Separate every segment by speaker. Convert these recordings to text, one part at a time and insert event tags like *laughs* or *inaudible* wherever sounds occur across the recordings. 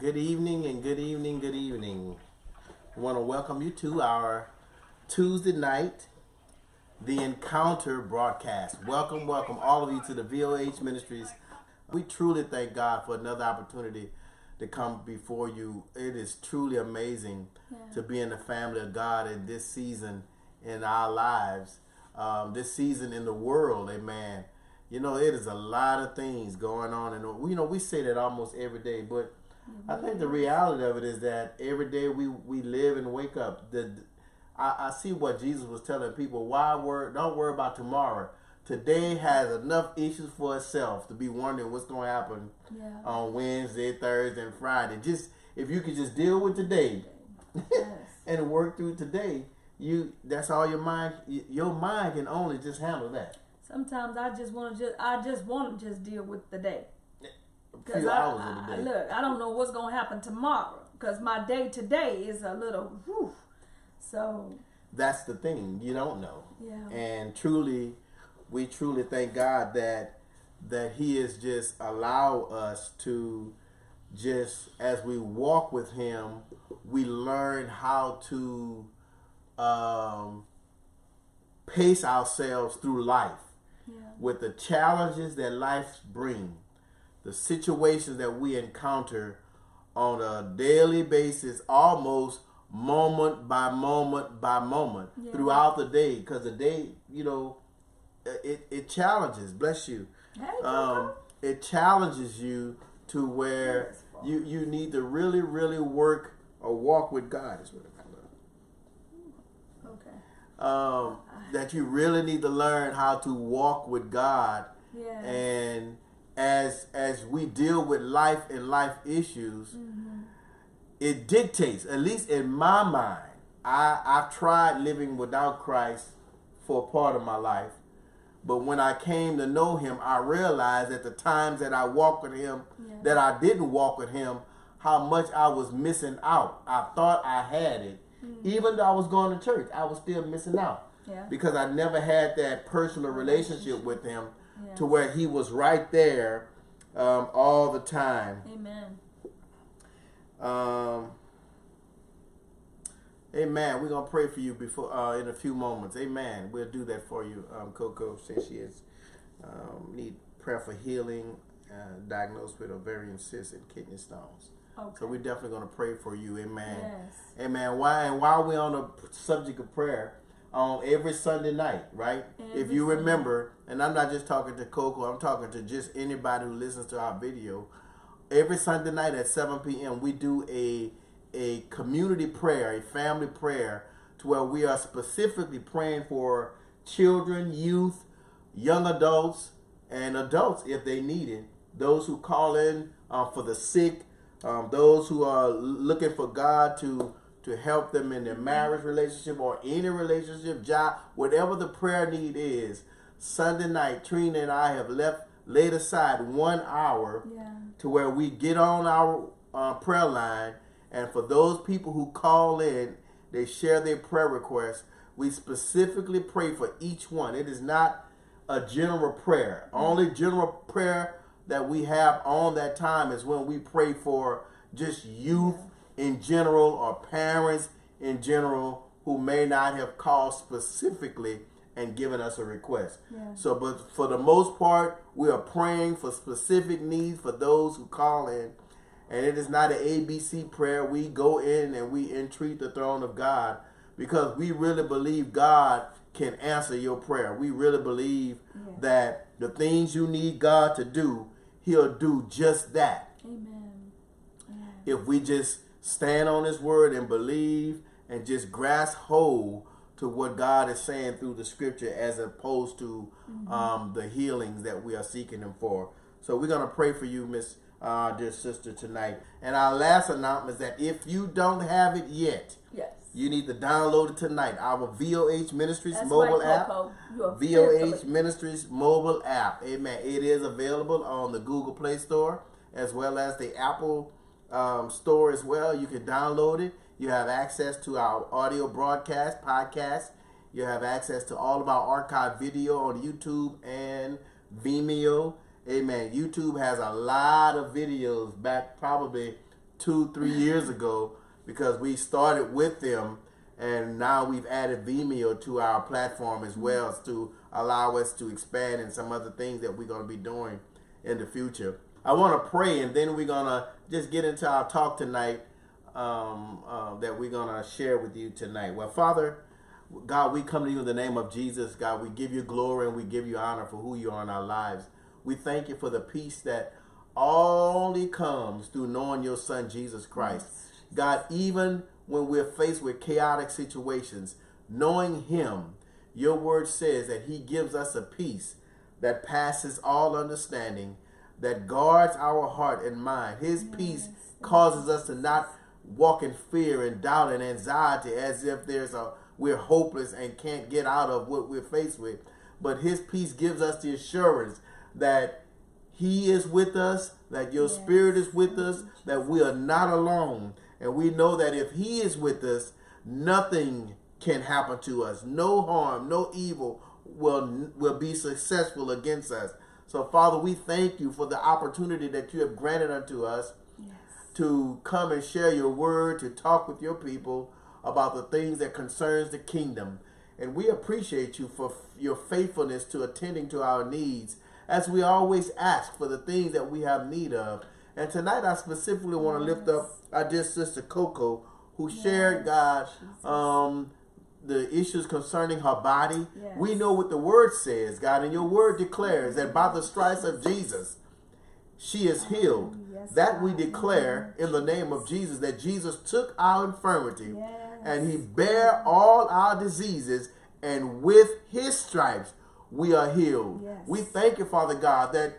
Speaker 1: Good evening and good evening, good evening. I want to welcome you to our Tuesday night, the Encounter broadcast. Welcome, welcome all of you to the VOH Ministries. We truly thank God for another opportunity to come before you. It is truly amazing
Speaker 2: Yeah.
Speaker 1: to be in the family of God in this season in our lives, um, this season in the world. Amen. You know, it is a lot of things going on, and you know we say that almost every day. But I think the reality of it is that every day we we live and wake up. The I, I see what Jesus was telling people. Why worry? Don't worry about tomorrow. Today has enough issues for itself to be wondering what's going to happen
Speaker 2: Yeah.
Speaker 1: on Wednesday, Thursday, and Friday. Just if you could just deal with today
Speaker 2: Yes. *laughs*
Speaker 1: and work through today, you that's all your mind your mind can only just handle that.
Speaker 2: Sometimes I just want to just I just want to just deal with the day.
Speaker 1: Few
Speaker 2: I,
Speaker 1: hours of the day.
Speaker 2: look, I don't know what's gonna happen tomorrow. Cause my day today is a little, whew. so
Speaker 1: That's the thing. You don't know.
Speaker 2: yeah,
Speaker 1: And truly we truly thank God that that He is just allow us to just as we walk with Him, we learn how to um, pace ourselves through life
Speaker 2: yeah,
Speaker 1: with the challenges that life bring, the situations that we encounter on a daily basis, almost moment by moment by moment
Speaker 2: Yeah.
Speaker 1: throughout the day. Because the day, you know, it, it challenges. Bless you.
Speaker 2: Hey,
Speaker 1: Um, it challenges you to where you you need to really really work or walk with God. Is what I love
Speaker 2: okay,
Speaker 1: um, that you really need to learn how to walk with God
Speaker 2: yeah,
Speaker 1: and as as we deal with life and life issues
Speaker 2: Mm-hmm.
Speaker 1: it dictates at least in my mind I I've tried living without Christ for a part of my life. But when I came to know him I realized at the times that I walked with him
Speaker 2: Yeah.
Speaker 1: that I didn't walk with him how much I was missing out. I thought I had it. Even though I was going to church I was still missing out.
Speaker 2: Yeah,
Speaker 1: because I never had that personal relationship with him
Speaker 2: yeah.
Speaker 1: to where he was right there um, all the time.
Speaker 2: Amen.
Speaker 1: Um, amen. We're gonna pray for you before uh, in a few moments. Amen. We'll do that for you. Um, Coco says she is um, need prayer for healing, uh, diagnosed with ovarian cysts and kidney stones.
Speaker 2: Okay.
Speaker 1: So we're definitely gonna pray for you. Amen.
Speaker 2: yes.
Speaker 1: Amen. Why and while we're on the subject of prayer, on every Sunday night, right? if
Speaker 2: Every
Speaker 1: you
Speaker 2: Sunday.
Speaker 1: remember, and I'm not just talking to Coco, I'm talking to just anybody who listens to our video. Every Sunday night at 7 p.m., we do a a community prayer, a family prayer, to where we are specifically praying for children, youth, young adults, and adults if they need it. Those who call in uh, for the sick, um, those who are looking for God to to help them in their marriage relationship or any relationship, job, whatever the prayer need is. Sunday night, Trina and I have left laid aside one hour
Speaker 2: Yeah.
Speaker 1: to where we get on our uh, prayer line, and for those people who call in, they share their prayer requests. We specifically pray for each one. It is not a general prayer. Only general prayer that we have on that time is when we pray for just youth in general or parents in general who may not have called specifically and given us a request.
Speaker 2: Yeah.
Speaker 1: So, but for the most part, we are praying for specific needs for those who call in. And it is not an ABC prayer. We go in and we entreat the throne of God because we really believe God can answer your prayer. We really believe
Speaker 2: Yeah.
Speaker 1: that the things you need God to do, He'll do just that
Speaker 2: Amen. Yeah.
Speaker 1: if we just stand on his word and believe and just grasp hold to what God is saying through the scripture as opposed to um, the healings that we are seeking him for. So we're going to pray for you, Miss uh, dear sister, tonight. And our last announcement is that if you don't have it yet,
Speaker 2: Yes.
Speaker 1: you need to download it tonight. Our VOH Ministries
Speaker 2: That's
Speaker 1: mobile
Speaker 2: right,
Speaker 1: app.
Speaker 2: Coco.
Speaker 1: VOH Ministries mobile app. Amen. It is available on the Google Play Store as well as the Apple um, Store as well. You can download it. You have access to our audio broadcast, podcast. You have access to all of our archive video on YouTube and Vimeo. Amen. YouTube has a lot of videos back probably two, three years ago because we started with them and now we've added Vimeo to our platform as well to allow us to expand and some other things that we're going to be doing in the future. I want to pray and then we're going to just get into our talk tonight um, uh, that we're going to share with you tonight. Well, Father, God, we come to you in the name of Jesus. God, we give you glory and we give you honor for who you are in our lives. We thank you for the peace that only comes through knowing your son, Jesus Christ. God, even when we're faced with chaotic situations, knowing him, your word says that he gives us a peace that passes all understanding, that guards our heart and mind. His peace causes us to not walk in fear and doubt and anxiety as if there's a we're hopeless and can't get out of what we're faced with. But his peace gives us the assurance that he is with us, that your yes. spirit is with us, that we are not alone. And we know that if he is with us, nothing can happen to us. No harm, no evil will will be successful against us. So Father, we thank you for the opportunity that you have granted unto us yes. to come and share your word, to talk with your people, about the things that concerns the kingdom. And we appreciate you for your faithfulness to attending to our needs as we always ask for the things that we have need of. And tonight I specifically want to lift up our dear sister Coco who yes. shared God um, the issues concerning her body. Yes. We know what the word says, God, and your word declares that by the stripes of Jesus, she is healed. Yes, that we declare in the name of Jesus that Jesus took our infirmity yes. and he bare all our diseases and with his stripes we are healed. Yes. We thank you, Father God, that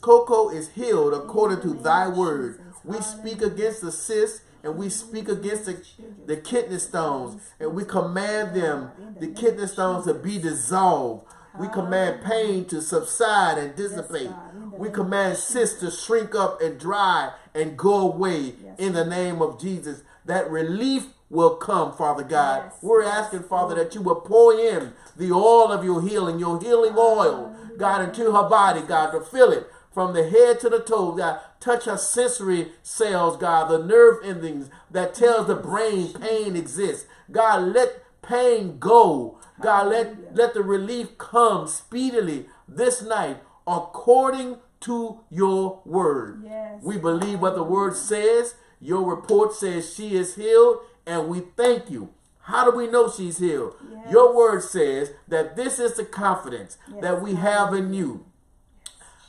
Speaker 1: Coco is healed according to thy word. We speak against the cysts and we speak against the, the kidney stones and we command them, the kidney stones, to be dissolved. We command pain to subside and dissipate. We command cysts to shrink up and dry and go away in the name of Jesus. That relief will come, Father God. Yes. We're asking, Father, that you will pour in the oil of your healing, your healing oil, God, into her body, God, to fill it from the head to the toe, God. Touch her sensory cells, God, the nerve endings that tells the brain pain exists. God, let pain go. God, let, let the relief come speedily this night according to your word. Yes. We believe what the word says. Your report says she is healed, and we thank you. How do we know she's healed? Yes. Your word says that this is the confidence yes. that we have in you.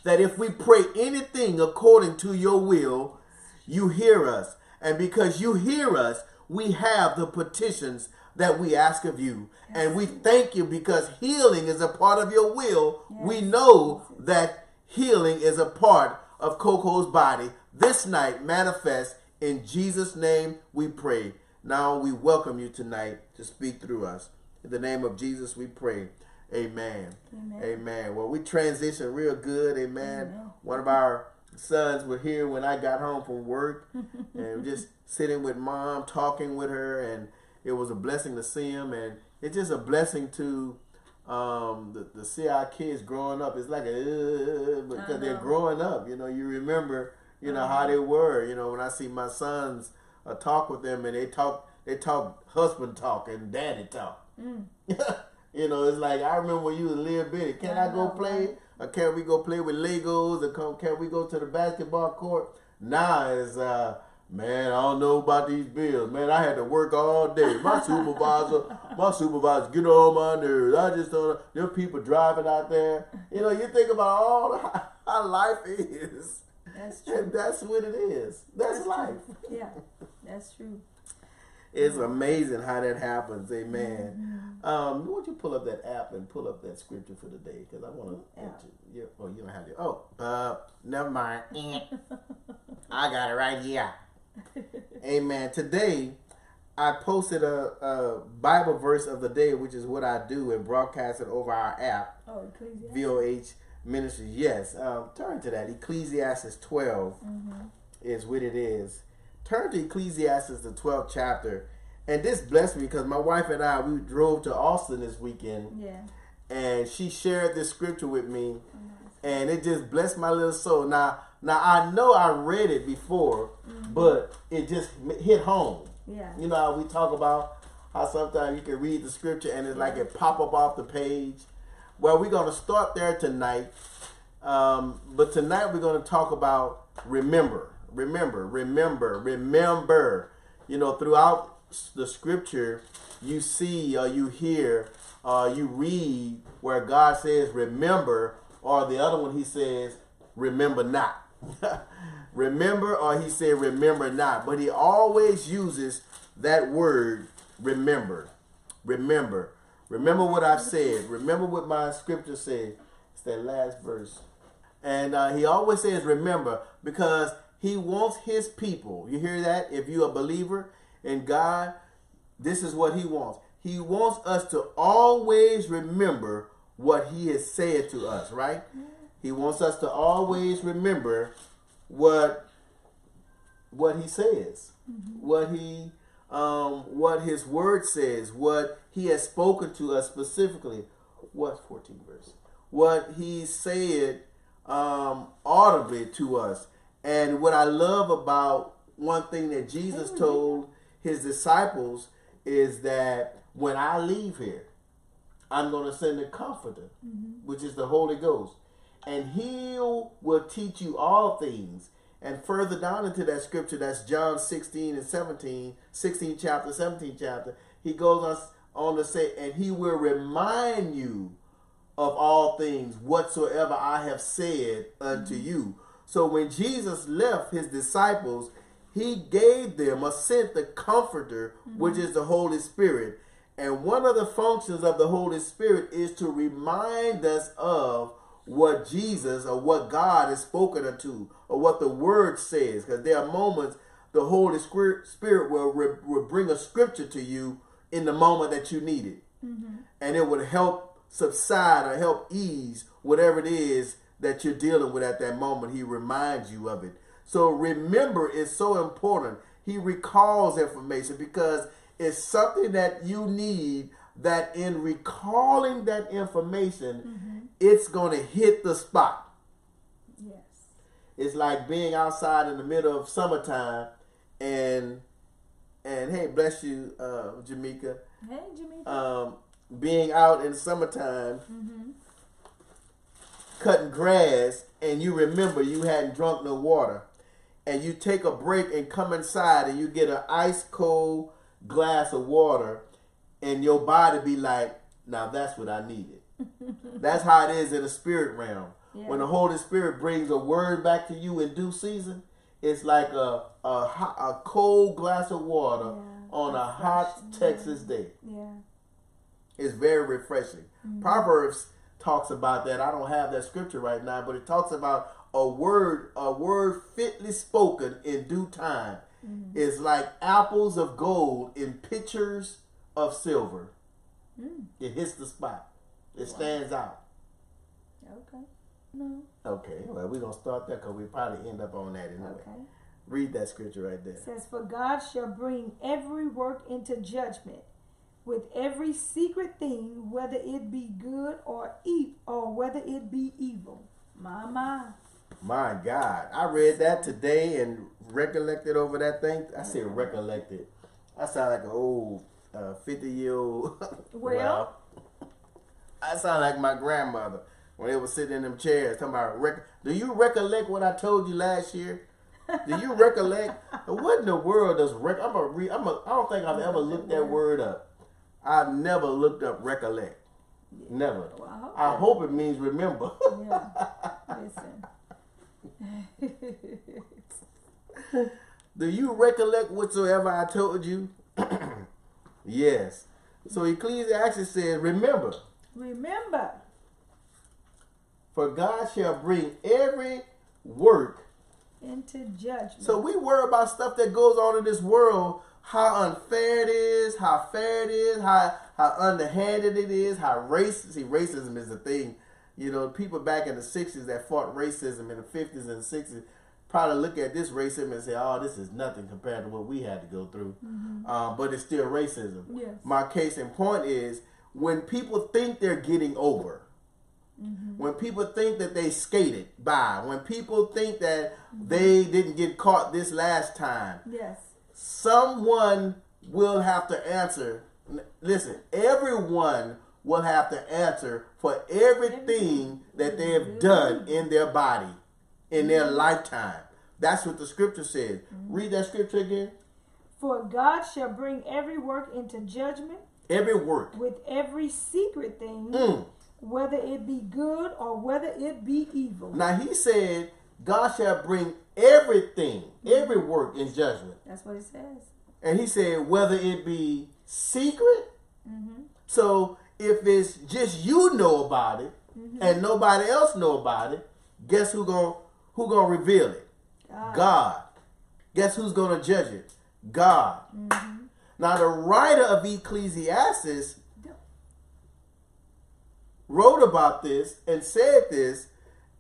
Speaker 1: That if we pray anything according to your will, you hear us. And because you hear us, we have the petitions that we ask of you. Yes. And we thank you because healing is a part of your will. We know that healing is a part of Coco's body. This night manifest in Jesus' name we pray. Now we welcome you tonight to speak through us. In the name of Jesus we pray. Amen. Amen. Amen. Well, we transitioned real good. Amen. Amen. One of our sons were here when I got home from work *laughs* and just sitting with mom, talking with her, and it was a blessing to see him. And it's just a blessing to um, the, the see our kids growing up. It's like a, uh, because they're growing up. You know, you remember, you know, how they were. You know, when I see my sons uh, talk with them and they talk, they talk husband talk and daddy talk. Mm. *laughs* you know, it's like I remember when you was a little bitty. Can I, I go play? Right? Or can we go play with Legos? Or come, can we go to the basketball court? Nah, it's uh, man, I don't know about these bills. Man, I had to work all day. My *laughs* supervisor, my supervisor get on my nerves. I just don't. There are people driving out there. You know, you think about all how, *laughs* how life is. That's true. And that's what it is. That's, that's life.
Speaker 2: True. Yeah, that's true.
Speaker 1: It's amazing how that happens. Amen. Mm-hmm. Um, why don't you pull up that app and pull up that scripture for the day? Because I want to. Yeah. Oh, you don't have it. Oh, uh, never mind. *laughs* I got it right here. Amen. Today, I posted a, a, Bible verse of the day, which is what I do, and broadcast it over our app. Oh, Ecclesiastes. VOH Ministries. Yes. Um, turn to that. Ecclesiastes 12 mm-hmm. is what it is turn to Ecclesiastes, the 12th chapter. And this blessed me because my wife and I, we drove to Austin this weekend. Yeah. And she shared this scripture with me. And it just blessed my little soul. Now, Now I know I read it before, but it just hit home.
Speaker 2: Yeah.
Speaker 1: You know how we talk about how sometimes you can read the scripture and it's like it pop up off the page. Well, we're going to start there tonight. Um, but tonight we're going to talk about remember, remember, remember, remember. You know, throughout the scripture, you see or you hear or you read where God says remember, or the other one he says remember not. *laughs* remember, or he said remember not. But he always uses that word remember. Remember. Remember what I've said. Remember what my scripture said. It's that last verse. And uh, he always says remember because he wants his people. You hear that? If you're a believer in God, this is what he wants. He wants us to always remember what he has said to us, right? He wants us to always remember what what he says, what he um, what his word says, what he has spoken to us specifically. What 14 verse? What he said um, audibly to us. And what I love about one thing that Jesus mm-hmm. told his disciples is that when I leave here, I'm going to send a comforter, mm-hmm. which is the Holy Ghost. And he will teach you all things. And further down into that scripture, that's John 16 and 17, 16 chapter, 17 chapter, he goes on, on to say, and he will remind you of all things whatsoever I have said unto mm-hmm. you. So when Jesus left his disciples, he gave them a sent the comforter, which mm-hmm. is the Holy Spirit. And one of the functions of the Holy Spirit is to remind us of what Jesus or what God has spoken unto or what the word says. Because there are moments the Holy Spirit will, will bring a scripture to you in the moment that you need it. Mm-hmm. And it would help subside or help ease whatever it is that you're dealing with at that moment. He reminds you of it. So remember is so important. He recalls information because it's something that you need that in recalling that information, it's going to hit the spot.
Speaker 2: Yes.
Speaker 1: It's like being outside in the middle of summertime and and hey, bless you, uh, Jamaica.
Speaker 2: Hey, Jimmy.
Speaker 1: Um, being out in summertime cutting grass and you remember you hadn't drunk no water and you take a break and come inside and you get an ice cold glass of water and your body be like now that's what i needed *laughs* that's how it is in the spirit realm
Speaker 2: Yeah.
Speaker 1: when the holy spirit brings a word back to you in due season it's like a a, a cold glass of water
Speaker 2: Yeah,
Speaker 1: on a hot texas day
Speaker 2: yeah.
Speaker 1: it's very refreshing. Mm-hmm. Proverbs talks about that. I don't have that scripture right now, but it talks about a word, a word fitly spoken in due time mm-hmm. is like apples of gold in pitchers of silver. Mm. It hits the spot. It stands out.
Speaker 2: Okay. No.
Speaker 1: Okay, well, we're to start there because we probably end up on that anyway.
Speaker 2: Okay.
Speaker 1: Read that scripture right there.
Speaker 2: It says, For God shall bring every work into judgment with every secret thing, whether it be good or e- or whether it be evil. My my.
Speaker 1: My God, I read that today and recollected over that thing. I said recollected. I sound like an old uh, fifty year old. *laughs*
Speaker 2: Well-
Speaker 1: I sound like my grandmother when they were sitting in them chairs talking about. Rec- Do you recollect what I told you last year? Do you recollect? *laughs* what in the world does rec? I'm a re- I'm a. I don't think I've ever looked that word up. I've never looked up recollect. Never.
Speaker 2: Well, I hope
Speaker 1: I hope it means remember.
Speaker 2: Yeah. Listen. *laughs*
Speaker 1: Do you recollect whatsoever I told you? *clears throat* yes. So Ecclesiastes says, Remember,
Speaker 2: Remember.
Speaker 1: for God shall bring every work.
Speaker 2: Into judgment.
Speaker 1: So we worry about stuff that goes on in this world, how unfair it is, how fair it is, how how underhanded it is, how race see racism is a thing. You know, people back in the sixties that fought racism in the fifties and sixties probably look at this racism and say, "Oh, this is nothing compared to what we had to go through." Mm-hmm. Um, but it's still racism.
Speaker 2: Yes.
Speaker 1: My case in point is when people think they're getting over, mm-hmm. When people think that they skated by, when people think that mm-hmm. they didn't get caught this last time,
Speaker 2: Yes.
Speaker 1: Someone will have to answer. Listen, everyone will have to answer for everything that they have done in their body, in their lifetime. That's what the scripture says. Read that scripture again.
Speaker 2: For God shall bring every work into judgment
Speaker 1: Every work.
Speaker 2: with every secret thing,
Speaker 1: Mm.
Speaker 2: whether it be good or whether it be evil.
Speaker 1: Now he said, God shall bring everything, every work in judgment.
Speaker 2: That's what it says.
Speaker 1: And he said, whether it be secret.
Speaker 2: Mm-hmm.
Speaker 1: So if it's just you know about it
Speaker 2: Mm-hmm.
Speaker 1: and nobody else know about it, guess who going who gonna reveal it?
Speaker 2: God.
Speaker 1: God. Guess who's gonna judge it? God.
Speaker 2: Mm-hmm.
Speaker 1: Now the writer of Ecclesiastes wrote about this and said this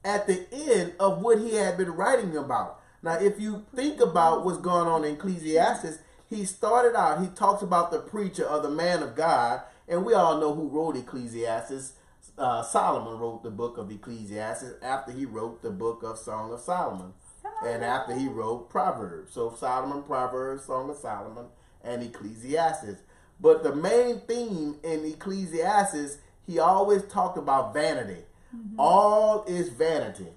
Speaker 1: at the end of what he had been writing about. Now, if you think about what's going on in Ecclesiastes, he started out, he talks about the preacher or the man of God, and we all know who wrote Ecclesiastes. Uh, Solomon wrote the book of Ecclesiastes after he wrote the book of Song of Solomon and after he wrote Proverbs. So Solomon, Proverbs, Song of Solomon, and Ecclesiastes. But the main theme in Ecclesiastes, he always talked about vanity. Mm-hmm. All is vanity.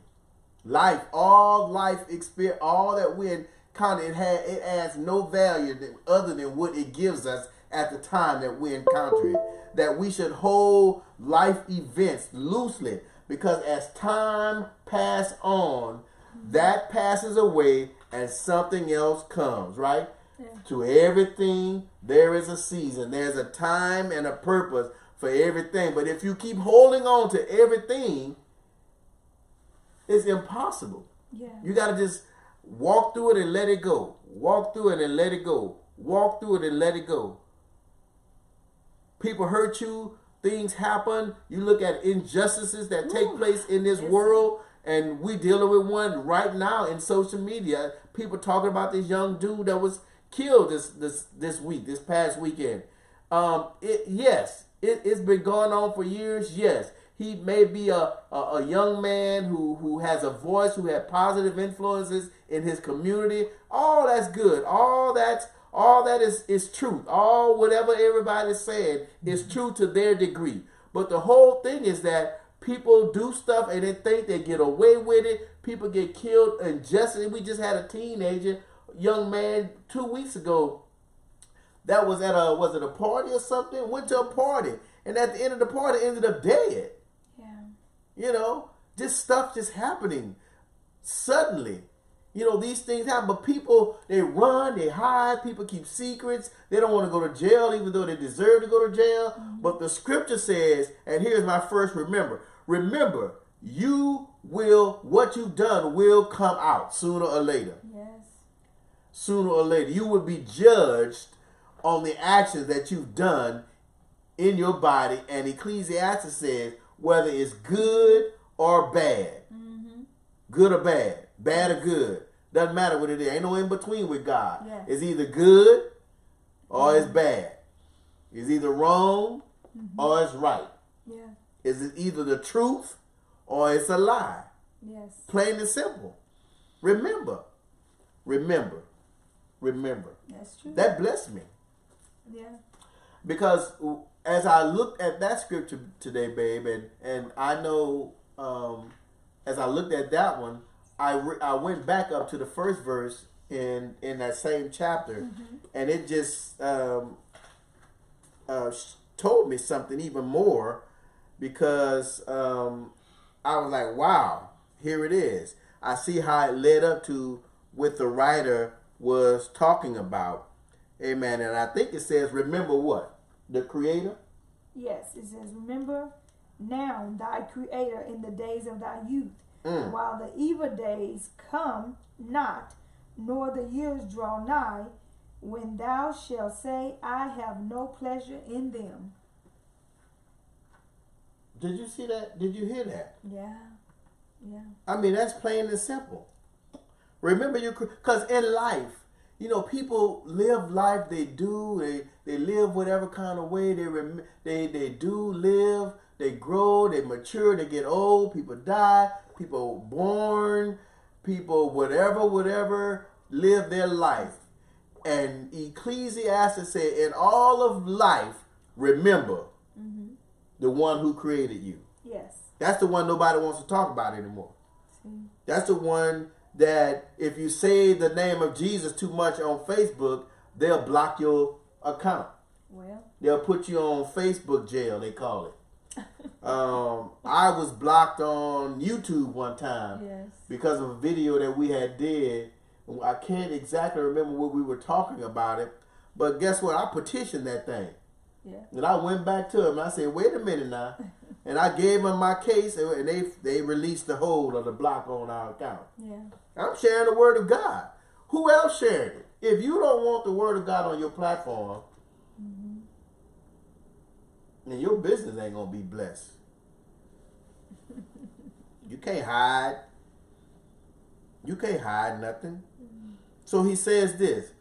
Speaker 1: Life, all life experience, all that we encounter, it had it adds no value that- other than what it gives us at the time that we encounter it. That we should hold life events loosely because as time pass on, mm-hmm. that passes away and something else comes, right?
Speaker 2: Yeah.
Speaker 1: To everything, there is a season. There's a time and a purpose for everything. But if you keep holding on to everything, it's impossible.
Speaker 2: Yeah.
Speaker 1: You got to just walk through it and let it go. Walk through it and let it go. Walk through it and let it go. People hurt you, things happen. You look at injustices that take
Speaker 2: Ooh.
Speaker 1: place in this world, and we dealing with one right now in social media. People talking about this young dude that was killed this this this week, this past weekend. Um, it yes, it, it's been going on for years. Yes, he may be a, a, a young man who who has a voice, who had positive influences in his community. All that's good. All that's all that is is truth. All whatever everybody's saying is mm-hmm. true to their degree. But the whole thing is that people do stuff and they think they get away with it. People get killed unjustly. We just had a teenager, young man, two weeks ago that was at a was it a party or something? Went to a party, and at the end of the party, ended up dead.
Speaker 2: Yeah.
Speaker 1: You know, just stuff just happening suddenly. You know, these things happen, but people they run, they hide, people keep secrets. They don't want to go to jail, even though they deserve to go to jail. Mm-hmm. But the scripture says, and here's my first remember: remember, you will what you've done will come out sooner or later
Speaker 2: Yes.
Speaker 1: sooner or later. You will be judged on the actions that you've done in your body. And Ecclesiastes says whether it's good or bad. Mm-hmm. Good or bad. Bad or good. Doesn't matter what it is. Ain't no in between with God.
Speaker 2: Yes.
Speaker 1: It's either good or it's mm-hmm. bad. It's either wrong mm-hmm. or it's right.
Speaker 2: Yeah.
Speaker 1: Is it either the truth or it's a lie?
Speaker 2: Yes.
Speaker 1: Plain and simple. Remember. Remember. Remember.
Speaker 2: That's true.
Speaker 1: That blessed me
Speaker 2: yeah.
Speaker 1: because as I looked at that scripture today, babe, and and I know um, as I looked at that one, I re- I went back up to the first verse in in that same chapter, and it just um, uh, told me something even more because um, I was like, wow, here it is. I see how it led up to what the writer was talking about. Amen. And I think it says, remember what? The Creator?
Speaker 2: Yes. It says, Remember now thy creator in the days of thy youth,
Speaker 1: Mm.
Speaker 2: while the evil days come not, nor the years draw nigh, when thou shalt say, I have no pleasure in them.
Speaker 1: Did you see that? Did you hear that?
Speaker 2: Yeah. Yeah.
Speaker 1: I mean, that's plain and simple. Remember you, because in life, you know, people live life. They do. They they live whatever kind of way they rem- they they do live. they grow, they mature, they get old, people die, people born, people whatever, whatever, live their life. And Ecclesiastes said, in all of life, remember
Speaker 2: Mm-hmm.
Speaker 1: the one who created you.
Speaker 2: Yes.
Speaker 1: That's the one nobody wants to talk about anymore.
Speaker 2: See?
Speaker 1: That's the one that if you say the name of Jesus too much on Facebook, they'll block your account.
Speaker 2: Well.
Speaker 1: They'll put you on Facebook jail, they call it. *laughs* um, I was blocked on YouTube one time
Speaker 2: Yes.
Speaker 1: because of a video that we had did. I can't exactly remember what we were talking about it, but guess what? I petitioned that thing.
Speaker 2: Yeah.
Speaker 1: And I went back to him. And I said, "Wait a minute now," *laughs* and I gave him my case, and and they they released the hold of the block on our account.
Speaker 2: Yeah.
Speaker 1: I'm sharing the word of God. Who else shared it? If you don't want the word of God on your platform, mm-hmm. then your business ain't gonna be blessed. *laughs* you can't hide. You can't hide nothing. So he says this.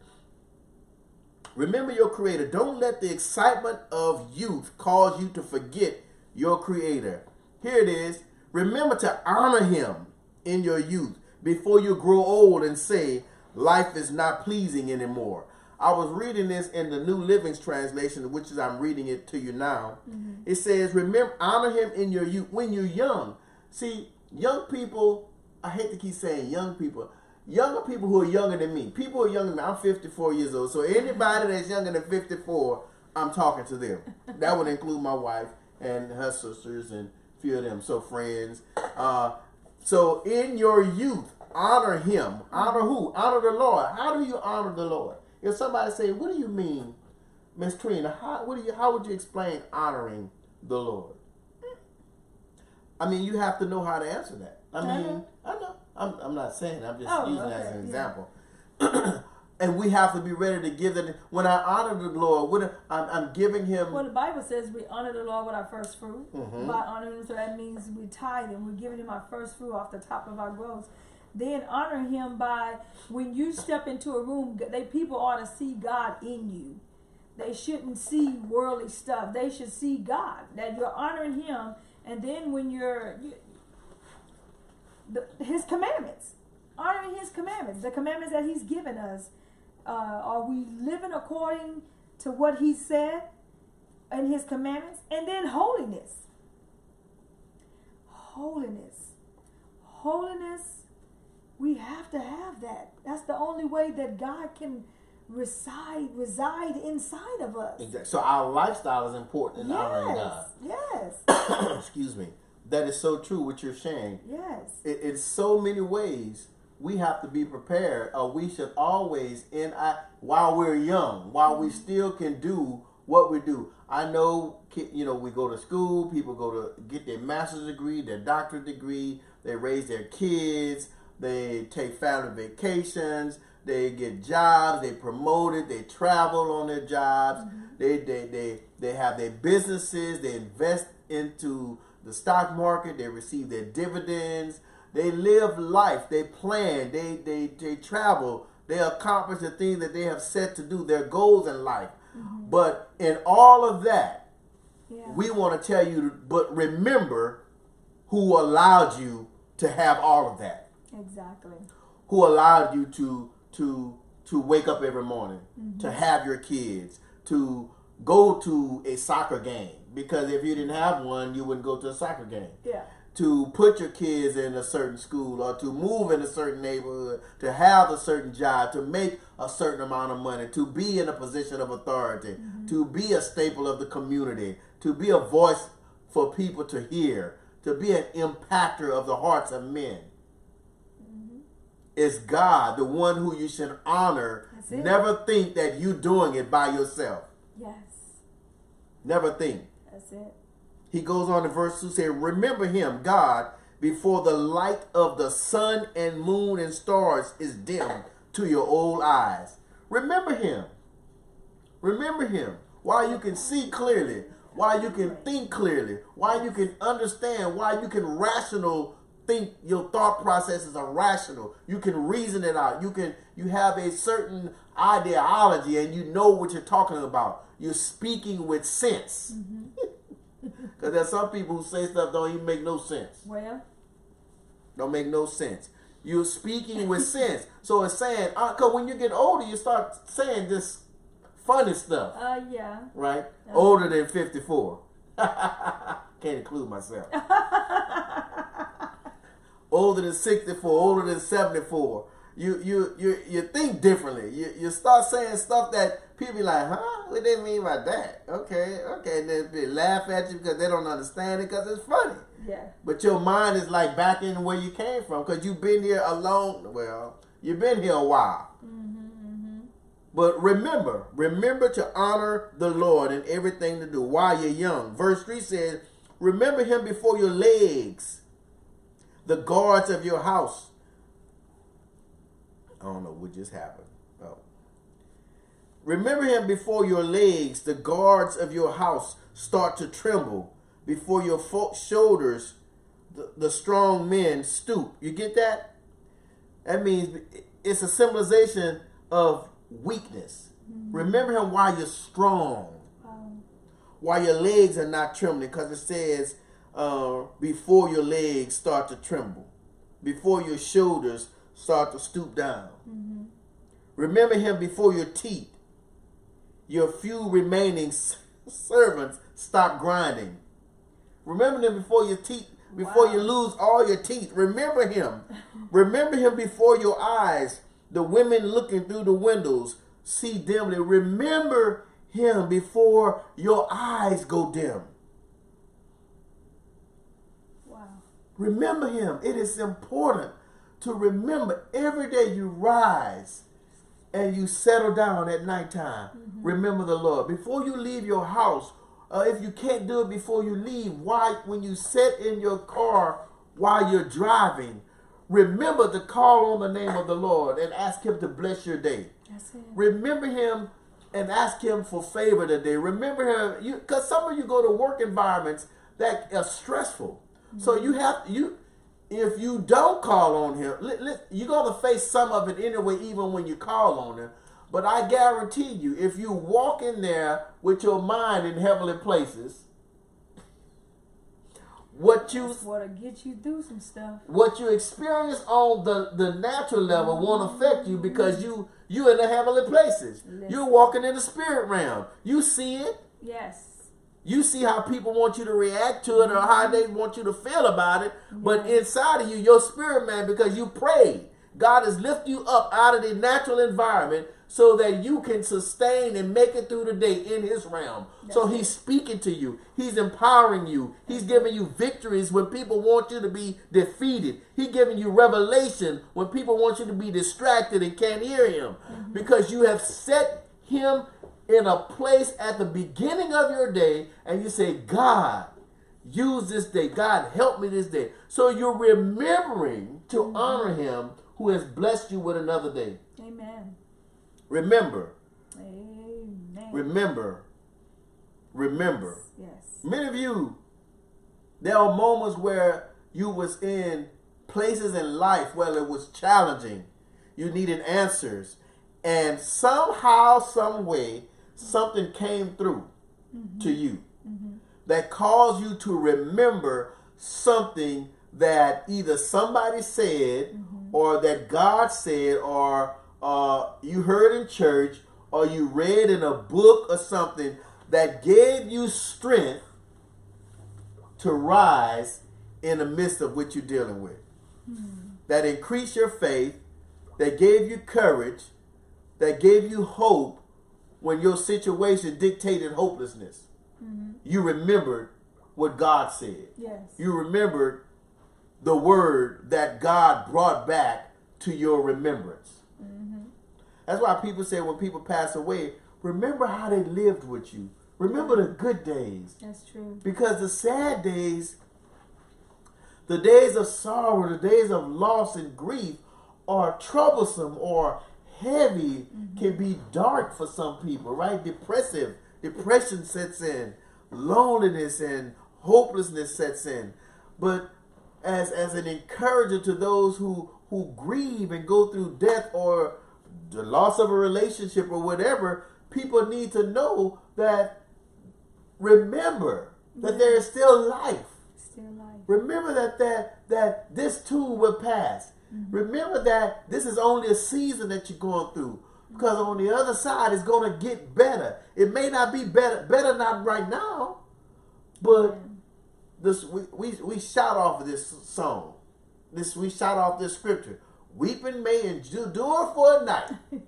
Speaker 1: Remember your creator. Don't let the excitement of youth cause you to forget your creator. Here it is. Remember to honor him in your youth before you grow old and say life is not pleasing anymore. I was reading this in the New Living's translation, which is I'm reading it to you now. It says, "Remember, honor him in your youth when you're young." See, young people. I hate to keep saying young people. Younger people who are younger than me. People who are younger than me. I'm 54 years old. So anybody that's younger than 54, I'm talking to them. *laughs* that would include my wife and her sisters and a few of them. So friends. Uh, so in your youth, honor him. Honor who? Honor the Lord. How do you honor the Lord? If somebody say, "What do you mean, Miss Trina? How what do you? How would you explain honoring the Lord?" I mean, you have to know how to answer that. I mean,
Speaker 2: know.
Speaker 1: I know. I'm, I'm not saying. I'm just
Speaker 2: Oh,
Speaker 1: using it as
Speaker 2: okay,
Speaker 1: an
Speaker 2: yeah.
Speaker 1: example. *clears throat* and we have to be ready to give that. When I honor the Lord, what I'm, I'm giving Him.
Speaker 2: Well, the Bible says we honor the Lord with our first fruit.
Speaker 1: Mhm.
Speaker 2: By honoring Him, so that means we tithe and we're giving Him our first fruit off the top of our gross. Then honor Him by when you step into a room, they people ought to see God in you. They shouldn't see worldly stuff. They should see God. That you're honoring Him, and then when you're you, the, His commandments, honoring His commandments, the commandments that He's given us. Uh, are we living according to what He said? and his commandments, and then holiness. Holiness. Holiness, we have to have that. That's the only way that God can reside reside inside of us.
Speaker 1: Exactly. So our lifestyle is important in honoring
Speaker 2: Yes.
Speaker 1: God.
Speaker 2: Yes. *coughs*
Speaker 1: Excuse me. That is so true. What you're saying.
Speaker 2: Yes.
Speaker 1: in, in so many ways we have to be prepared or we should always in I, while we're young while we still can do what we do i know you know we go to school people go to get their master's degree their doctorate degree they raise their kids they take family vacations they get jobs they promoted they travel on their jobs. Mm-hmm. They, they they they have their businesses they invest into the stock market they receive their dividends. They live life they plan they they, they travel. They accomplish the things that they have set to do their goals in life. Mm-hmm. But in all of that
Speaker 2: Yeah.
Speaker 1: we want to tell you but remember who allowed you to have all of that
Speaker 2: exactly.
Speaker 1: who allowed you to to to wake up every morning, mm-hmm. to have your kids, to go to a soccer game because if you didn't have one, you wouldn't go to a soccer game.
Speaker 2: Yeah.
Speaker 1: To put your kids in a certain school or to move in a certain neighborhood, to have a certain job, to make a certain amount of money, to be in a position of authority, mm-hmm. to be a staple of the community, to be a voice for people to hear, to be an impactor of the hearts of men is God, the one who you should honor. Never think that you doing it by yourself.
Speaker 2: Yes.
Speaker 1: Never think.
Speaker 2: That's it.
Speaker 1: He goes on in verse 2 saying, Remember him, God, before the light of the sun and moon and stars is dim to your old eyes. Remember him. Remember him. While you can see clearly, while you can think clearly, while you can understand, while you can rational think your thought processes are rational. You can reason it out. You can you have a certain ideology and you know what you're talking about. You're speaking with sense. *laughs* Because there's some people who say stuff don't even make no sense.
Speaker 2: Well,
Speaker 1: Don't make no sense. You're speaking with *laughs* sense. So it's saying, because when you get older, you start saying this funny stuff,
Speaker 2: uh, yeah.
Speaker 1: right?
Speaker 2: Yeah.
Speaker 1: Older than 54. *laughs* Can't include myself. Older than 64, older than 74. You you you you think differently. You you start saying stuff that people be like, huh? What they mean by that? Okay, okay. And then they laugh at you because they don't understand it because it's funny.
Speaker 2: Yeah.
Speaker 1: But your mind is like back in where you came from because you've been here alone. Well, you've been here a while. Mm-hmm, mm-hmm. But remember, remember to honor the Lord in everything to do while you're young. Verse 3 says, Remember him before your legs, the guards of your house. I don't know what just happened. Oh. Remember him before your legs, the guards of your house start to tremble. Before your shoulders, the, the strong men stoop. You get that? That means it's a symbolization of weakness. Mm-hmm. Remember him while you're strong, while your legs are not trembling, because it says uh, before your legs start to tremble, before your shoulders start to stoop down. Remember him before your teeth, your few remaining s- servants stop grinding. Remember them before your teeth, before you lose all your teeth. Remember him. Remember him before your eyes. The women looking through the windows see dimly. Remember him before your eyes go dim.
Speaker 2: wow.
Speaker 1: Remember him. It is important to remember every day you rise and you settle down at nighttime. Remember the Lord. Before you leave your house, uh, if you can't do it before you leave, why when you sit in your car while you're driving, remember to call on the name of the Lord and ask him to bless your day. Remember him and ask him for favor today. Remember him, because some of you go to work environments that are stressful. So you mm-hmm. have you, if you don't call on him, you're gonna face some of it anyway, even when you call on him. But I guarantee you, if you walk in there with your mind in heavenly places, what you
Speaker 2: That's what'll get you through some stuff.
Speaker 1: what you experience on the, the natural level won't mm-hmm. affect you because you you in the heavenly places. You're walking in the spirit realm. You see it.
Speaker 2: Yes.
Speaker 1: You see how people want you to react to it or how they want you to feel about it. But inside of you, your spirit man, because you prayed, God has lifted you up out of the natural environment so that you can sustain and make it through the day in his realm. so he's speaking to you. He's empowering you. He's giving you victories when people want you to be defeated. He's giving you revelation when people want you to be distracted and can't hear him. Because you have set him in a place at the beginning of your day and you say, God, use this day. God, help me this day. So you're remembering to mm-hmm. honor him who has blessed you with another day.
Speaker 2: Amen.
Speaker 1: Remember,
Speaker 2: Amen.
Speaker 1: remember, remember.
Speaker 2: Yes.
Speaker 1: Many of you, there are moments where you was in places in life where it was challenging. You needed answers. And somehow, some way, something came through mm-hmm. to you mm-hmm. that caused you to remember something that either somebody said mm-hmm. or that God said or uh, you heard in church or you read in a book or something that gave you strength to rise in the midst of what you're dealing with. That increased your faith, that gave you courage, that gave you hope when your situation dictated hopelessness. Mm-hmm. You remembered what God said.
Speaker 2: Yes.
Speaker 1: You remembered the word that God brought back to your remembrance. Mm-hmm. That's why people say when people pass away, remember how they lived with you. Remember the good days.
Speaker 2: That's true.
Speaker 1: Because the sad days, the days of sorrow, the days of loss and grief are troublesome or heavy, mm-hmm. can be dark for some people, right? Depressive. Depression sets in, loneliness and hopelessness sets in. But as as an encourager to those who who grieve and go through death or the loss of a relationship or whatever, people need to know that remember that there is mm-hmm. still life.
Speaker 2: Still life.
Speaker 1: Remember that that that this too will pass. Remember that this is only a season that you're going through. Because on the other side it's gonna get better. It may not be better, better not right now, but this we, we we shout off of this song. This we shout off this scripture. Weeping may endure for a night, *laughs*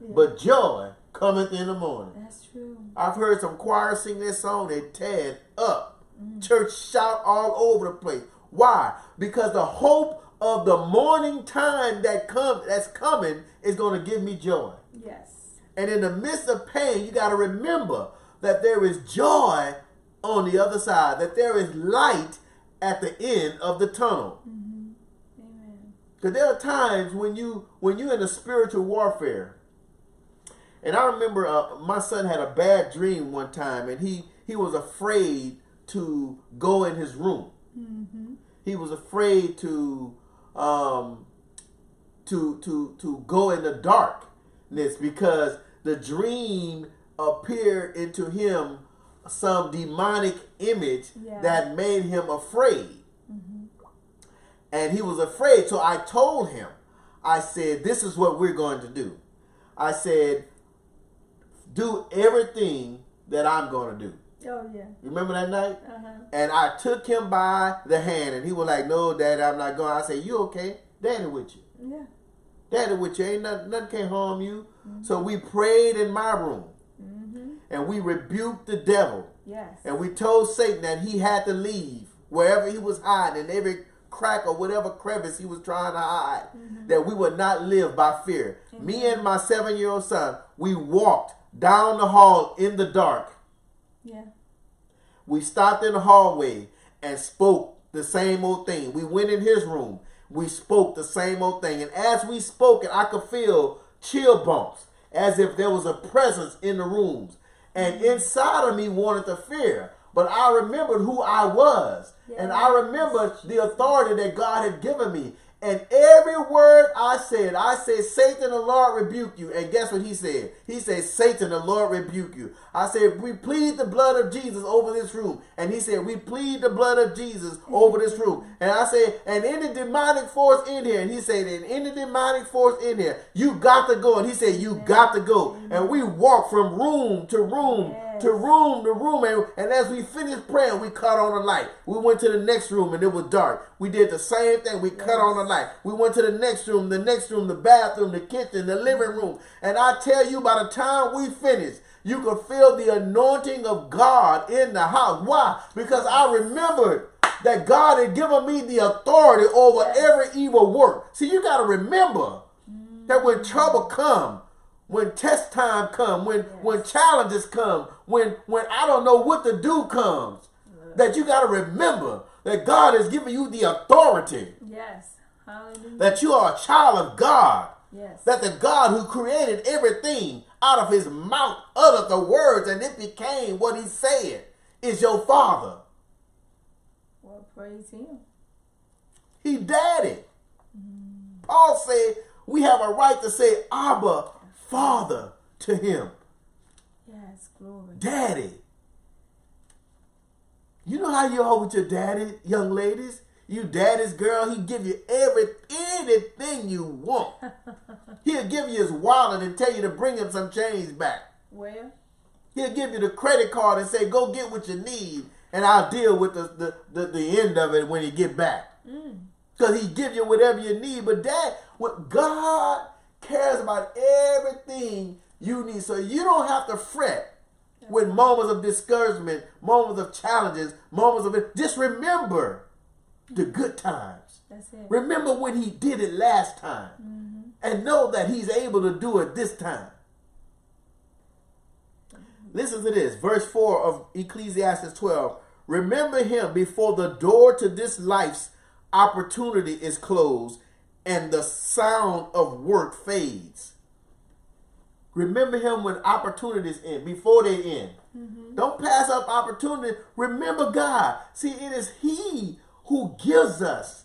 Speaker 1: but joy cometh in the morning.
Speaker 2: That's true.
Speaker 1: I've heard some choirs sing this song, they tear it up. Mm. Church shout all over the place. Why? Because the hope of the morning time that come that's coming is going to give me joy.
Speaker 2: Yes.
Speaker 1: And in the midst of pain, you got to remember that there is joy on the other side, that there is light at the end of the tunnel.
Speaker 2: Amen.
Speaker 1: Because there are times when you when you're in a spiritual warfare. And I remember uh, my son had a bad dream one time, and he he was afraid to go in his room. He was afraid to um, to to to go in the darkness because the dream appeared into him some demonic image
Speaker 2: Yeah.
Speaker 1: that made him afraid and he was afraid. So I told him, I said, this is what we're going to do. I said, do everything that I'm going to do.
Speaker 2: Oh yeah.
Speaker 1: Remember that night?
Speaker 2: Uh huh.
Speaker 1: And I took him by the hand, and he was like, "No, Daddy, I'm not going." I said, "You okay? Daddy with you.
Speaker 2: Yeah.
Speaker 1: Daddy with you. Ain't nothing, nothing can harm you." So we prayed in my room,
Speaker 2: Mm-hmm.
Speaker 1: and we rebuked the devil.
Speaker 2: Yes.
Speaker 1: And we told Satan that he had to leave wherever he was hiding, in every crack or whatever crevice he was trying to hide, that we would not live by fear. Me and my seven year old son, we walked down the hall in the dark.
Speaker 2: Yeah.
Speaker 1: We stopped in the hallway and spoke the same old thing. We went in his room. We spoke the same old thing. And as we spoke it, I could feel chill bumps as if there was a presence in the rooms. And mm-hmm. inside of me wanted to fear. But I remembered who I was. And I remembered the authority that God had given me. And every word I said, I said, Satan, the Lord rebuke you. And guess what he said? He said, Satan, the Lord rebuke you. I said, we plead the blood of Jesus over this room. And he said, we plead the blood of Jesus over this room. And I said, and any demonic force in here. And he said, and any demonic force in here, you got to go. And he said, you got to go. And we walked from room to room to room to room. And, and as we finished praying, we cut on a light. We went to the next room and it was dark. We did the same thing. We cut on a light. We went to the next room, the next room, the bathroom, the kitchen, the living room. And I tell you, by the time we finished, you could feel the anointing of God in the house. Why? Because I remembered that God had given me the authority over every evil work. See, you got to remember that when trouble come, when test time come, when when challenges come, when when I don't know what to do comes, that you got to remember that God has given you the authority,
Speaker 2: Yes. Hallelujah.
Speaker 1: that you are a child of God,
Speaker 2: Yes.
Speaker 1: that the God who created everything out of his mouth uttered the words and it became what he said is your father.
Speaker 2: well, praise Him.
Speaker 1: He daddy. Paul said we have a right to say Abba, Father to him.
Speaker 2: Yes. Glory.
Speaker 1: Daddy. You know how you are with your daddy, young ladies? You daddy's girl, he give you every anything you want. *laughs* He'll give you his wallet and tell you to bring him some change back.
Speaker 2: Well.
Speaker 1: He'll give you the credit card and say, go get what you need, and I'll deal with the, the, the, the end of it when you get back. Mm. Because he give you whatever you need. But dad, what God cares about everything you need. So you don't have to fret with moments of discouragement, moments of challenges, moments of. Just remember the mm-hmm. good times.
Speaker 2: That's it.
Speaker 1: Remember when he did it last time. Mm-hmm. And know that he's able to do it this time. Mm-hmm. Listen to this, verse 4 of Ecclesiastes 12. Remember him before the door to this life's opportunity is closed and the sound of work fades. Remember him when opportunities end, before they end. Mm-hmm. Don't pass up opportunity. Remember God. See, it is He who gives us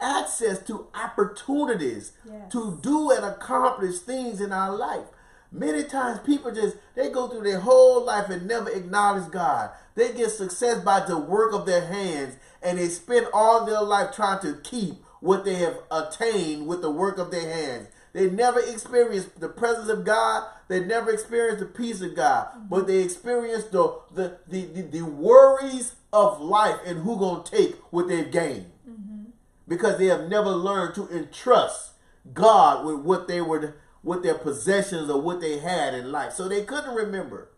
Speaker 1: access to opportunities
Speaker 2: Yes.
Speaker 1: to do and accomplish things in our life. Many times people just they go through their whole life and never acknowledge God. They get success by the work of their hands and they spend all their life trying to keep what they have attained with the work of their hands. They never experienced the presence of God. They never experienced the peace of God. But they experienced the the, the, the, the worries of life and who gonna take what they've gained. Mm-hmm. Because they have never learned to entrust God with what they were with their possessions or what they had in life. So they couldn't remember.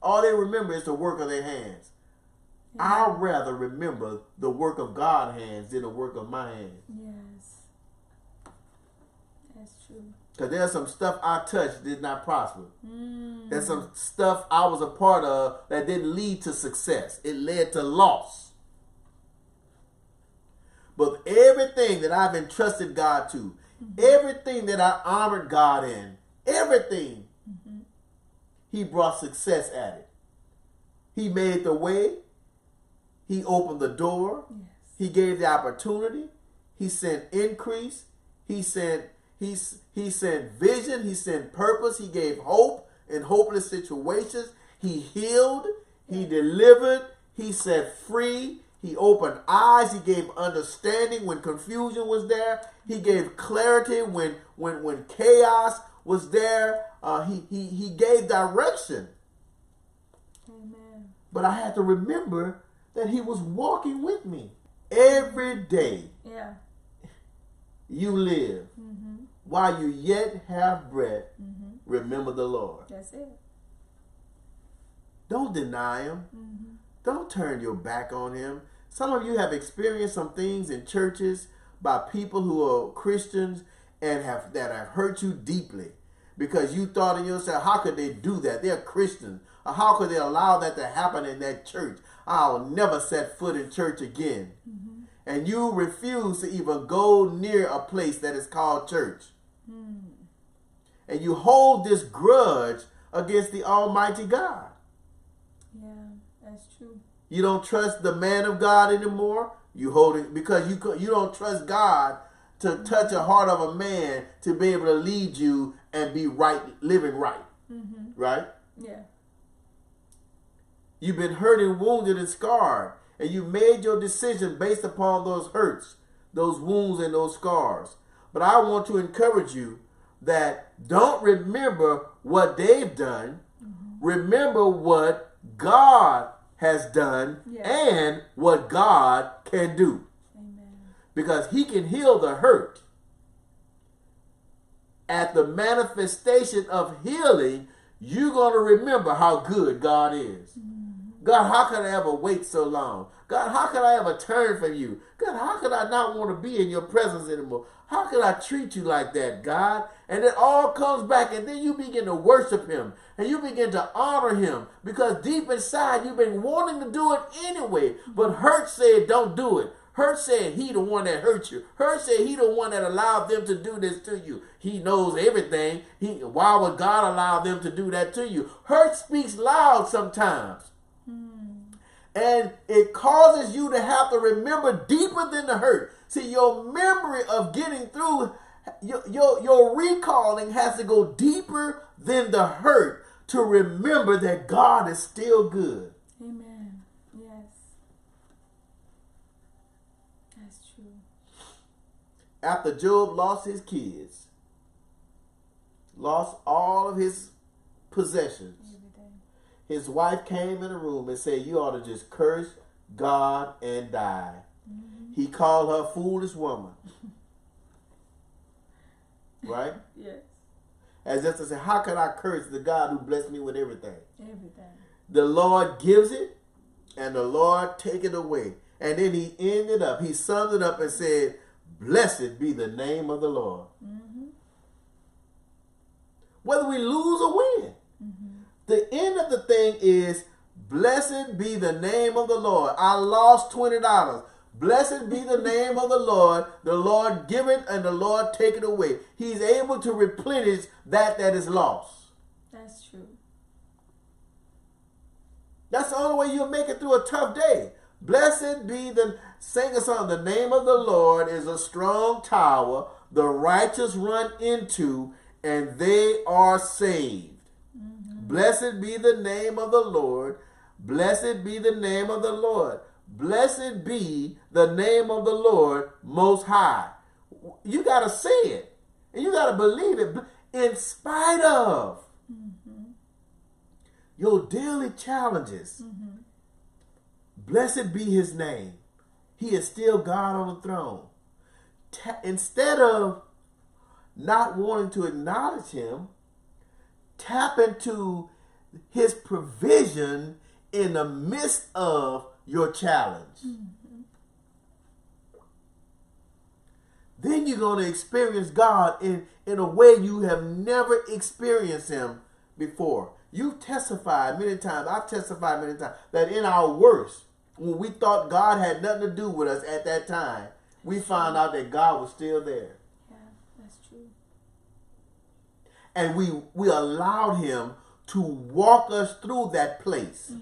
Speaker 1: All they remember is the work of their hands. I'd rather remember the work of God's hands than the work of my hands.
Speaker 2: Yes. That's true.
Speaker 1: Because there's some stuff I touched did not prosper.
Speaker 2: Mm.
Speaker 1: There's some stuff I was a part of that didn't lead to success. It led to loss. But everything that I've entrusted God to, everything that I honored God in, everything, He brought success at it. He made the way. He opened the door.
Speaker 2: Yes.
Speaker 1: He gave the opportunity. He sent increase. He sent he, he sent vision. He sent purpose. He gave hope in hopeless situations. He healed. He delivered. He set free. He opened eyes. He gave understanding when confusion was there. He gave clarity when when when chaos was there. Uh, he, he he gave direction.
Speaker 2: Amen.
Speaker 1: But I had to remember that he was walking with me every day.
Speaker 2: Yeah.
Speaker 1: You live
Speaker 2: Mm-hmm.
Speaker 1: While you yet have breath.
Speaker 2: Mm-hmm.
Speaker 1: Remember the Lord.
Speaker 2: That's it.
Speaker 1: Don't deny him.
Speaker 2: Mm-hmm.
Speaker 1: Don't turn your back on him. Some of you have experienced some things in churches by people who are Christians and have that have hurt you deeply because you thought in yourself, how could they do that? They're Christians. Or how could they allow that to happen in that church? I'll never set foot in church again. And you refuse to even go near a place that is called church. And you hold this grudge against the Almighty God.
Speaker 2: Yeah. That's true.
Speaker 1: You don't trust the man of God anymore. You hold it because you you don't trust God to touch a heart of a man to be able to lead you and be right, living right,
Speaker 2: Mm-hmm.
Speaker 1: right?
Speaker 2: Yeah.
Speaker 1: You've been hurt and wounded and scarred, and you made your decision based upon those hurts, those wounds, and those scars. But I want to encourage you that don't remember what they've done. Mm-hmm. Remember what God has done
Speaker 2: Yes.
Speaker 1: and what God can do.
Speaker 2: Amen.
Speaker 1: Because He can heal the hurt. At the manifestation of healing, you're going to remember how good God is. Mm-hmm. God, how could I ever wait so long? God, how could I ever turn from you? God, how could I not want to be in your presence anymore? How could I treat you like that, God? And it all comes back, and then you begin to worship Him and you begin to honor Him because deep inside you've been wanting to do it anyway. But hurt said, don't do it. Hurt said he the one that hurt you. Hurt said he the one that allowed them to do this to you. He knows everything. He why would God allow them to do that to you? Hurt speaks loud sometimes. And it causes you to have to remember deeper than the hurt. See, your memory of getting through, your, your, your recalling has to go deeper than the hurt to remember that God is still good.
Speaker 2: Amen. Yes. That's true.
Speaker 1: After Job lost his kids, lost all of his possessions. His wife came in the room and said, You ought to just curse God and die. He called her foolish woman. *laughs* right?
Speaker 2: Yes.
Speaker 1: As if to say, How can I curse the God who blessed me with everything?
Speaker 2: Everything.
Speaker 1: The Lord gives it and the Lord take it away. And then he ended up, he summed it up and said, Blessed be the name of the Lord.
Speaker 2: Mm-hmm.
Speaker 1: Whether we lose or win. The end of the thing is, Blessed be the name of the Lord. I lost $20. Blessed be the name of the Lord. The Lord give it and the Lord take it away. He's able to replenish that that is lost.
Speaker 2: That's true.
Speaker 1: That's the only way you'll make it through a tough day. Blessed be the sing a song. The name of the Lord is a strong tower. The righteous run into, and they are saved. Blessed be the name of the Lord. Blessed be the name of the Lord. Blessed be the name of the Lord Most High. You got to say it. And you got to believe it in spite of mm-hmm. your daily challenges. Mm-hmm. Blessed be his name. He is still God on the throne. Ta- instead of not wanting to acknowledge him, tap into his provision in the midst of your challenge. Mm-hmm. Then you're going to experience God in, in a way you have never experienced him before. You've testified many times, I've testified many times, that in our worst, when we thought God had nothing to do with us at that time, we found out that God was still there.
Speaker 2: Yeah, that's true.
Speaker 1: And we we allowed him to walk us through that place.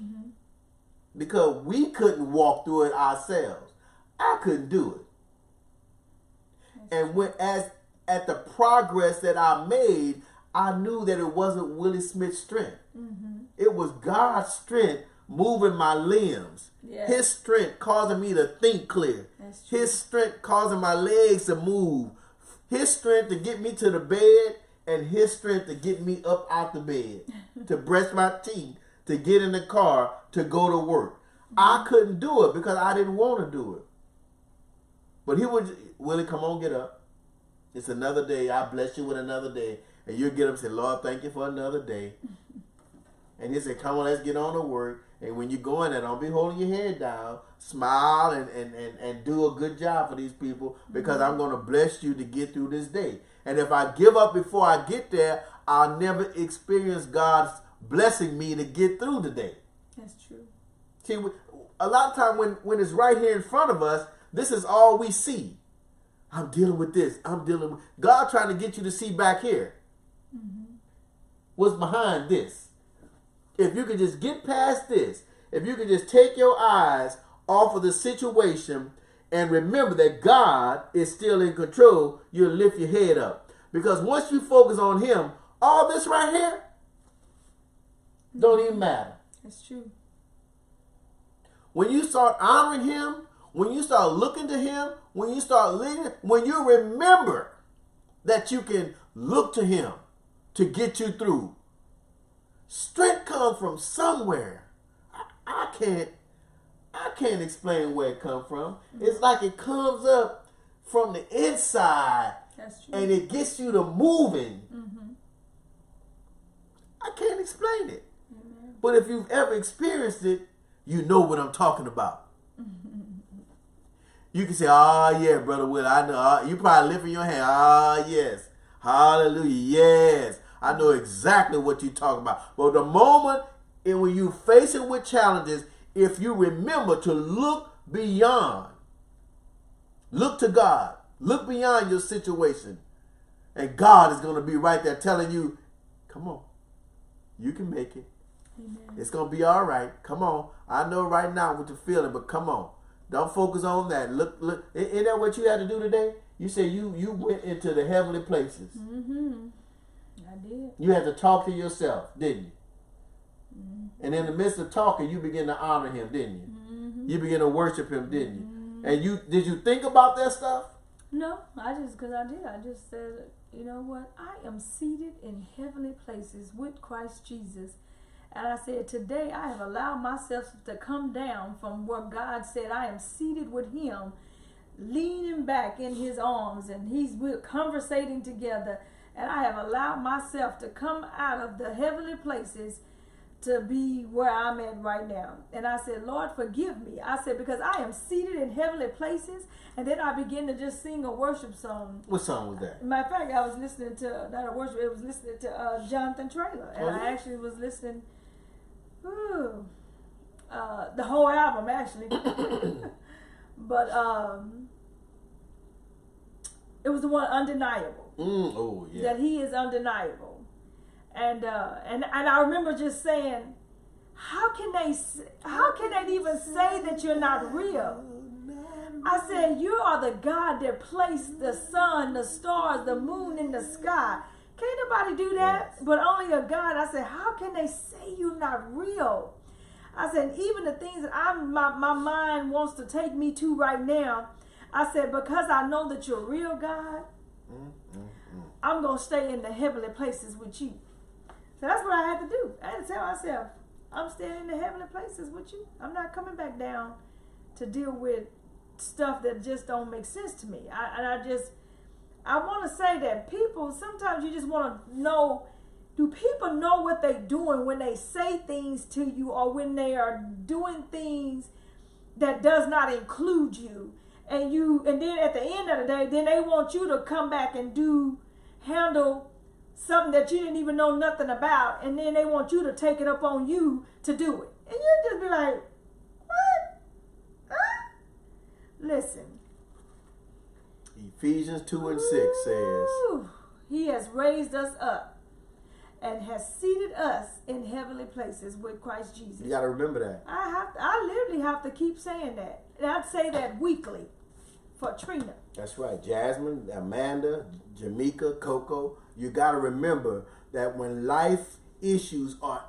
Speaker 1: Because we couldn't walk through it ourselves. I couldn't do it. And when as at the progress that I made, I knew that it wasn't Willie Smith's strength. It was God's strength moving my limbs.
Speaker 2: Yeah.
Speaker 1: His strength causing me to think clear. His strength causing my legs to move. His strength to get me to the bed and his strength to get me up out the bed, to brush my teeth, to get in the car, to go to work. I couldn't do it because I didn't want to do it. But he would, Willie, come on, get up. It's another day. I bless you with another day. And you get up and say, Lord, thank you for another day. And he said, Come on, let's get on to work. And when you go in there, don't be holding your head down. Smile and, and, and, and do a good job for these people because mm-hmm. I'm going to bless you to get through this day. And if I give up before I get there, I'll never experience God's blessing me to get through the day.
Speaker 2: That's true.
Speaker 1: See, a lot of time when, when it's right here in front of us, this is all we see. I'm dealing with this. I'm dealing with God trying to get you to see back here. Mm-hmm. What's behind this? If you could just get past this, if you could just take your eyes off of the situation and remember that God is still in control, you'll lift your head up. Because once you focus on Him, all this right here don't even matter.
Speaker 2: That's true.
Speaker 1: When you start honoring him, when you start looking to him, when you start living, when you remember that you can look to him to get you through, strength comes from somewhere. I, I can't I can't explain where it come from. It's like it comes up from the inside
Speaker 2: That's true.
Speaker 1: and it gets you to moving. I can't explain it. But if you've ever experienced it, you know what I'm talking about. *laughs* you can say, "Ah, yeah, brother Will, I know." Ah, you probably lifting your hand. Ah, yes, hallelujah, yes. I know exactly what you're talking about. But the moment and when you face it with challenges, if you remember to look beyond, look to God, look beyond your situation, and God is going to be right there telling you, "Come on, you can make it."
Speaker 2: Amen.
Speaker 1: It's gonna be all right. Come on. I know right now what you're feeling, but come on. Don't focus on that. Look, look. Ain't that what you had to do today? You said you you went into the heavenly places.
Speaker 2: Mm-hmm. I did.
Speaker 1: You had to talk to yourself, didn't you? And in the midst of talking, you begin to honor him, didn't you? Mm-hmm. You begin to worship him, didn't you? Mm-hmm. And you did you think about that stuff?
Speaker 2: No, I just because I did. I just said, you know what? I am seated in heavenly places with Christ Jesus. And I said, today I have allowed myself to come down from where God said I am seated with Him, leaning back in His arms, and He's we're conversating together. And I have allowed myself to come out of the heavenly places to be where I'm at right now. And I said, Lord, forgive me. I said, because I am seated in heavenly places. And then I began to just sing a worship song.
Speaker 1: What song was that?
Speaker 2: Matter of fact, I was listening to, not a worship, it was listening to uh, Jonathan Traylor. And
Speaker 1: Oh,
Speaker 2: I actually was listening, ooh, uh, the whole album actually. *coughs* but um, it was the one Undeniable
Speaker 1: Mm, oh yeah.
Speaker 2: that he is undeniable. And uh, and and I remember just saying, how can they how can they even say that you're not real? I said, you are the God that placed the sun, the stars, the moon in the sky. Can't nobody do that,
Speaker 1: Yes.
Speaker 2: but only a God. I said, how can they say you're not real? I said, even the things that I'm my, my mind wants to take me to right now, I said, because I know that you're real, God,
Speaker 1: Mm, mm, mm.
Speaker 2: I'm gonna stay in the heavenly places with you. So that's what I had to do. I had to tell myself, I'm staying in the heavenly places with you. I'm not coming back down to deal with stuff that just don't make sense to me. I, and I just, I want to say that people sometimes you just want to know. Do people know what they're doing when they say things to you, or when they are doing things that does not include you? And you, and then at the end of the day, then they want you to come back and do handle something that you didn't even know nothing about, and then they want you to take it up on you to do it, and you just be like, what? Huh? Listen.
Speaker 1: Ephesians 2 and 6 says,
Speaker 2: He has raised us up and has seated us in heavenly places with Christ Jesus.
Speaker 1: you got to remember that.
Speaker 2: I have to, I literally have to keep saying that. And I'd say that weekly for Trina.
Speaker 1: That's right. Jasmine, Amanda, Jamaica, Coco, you got to remember that when life issues are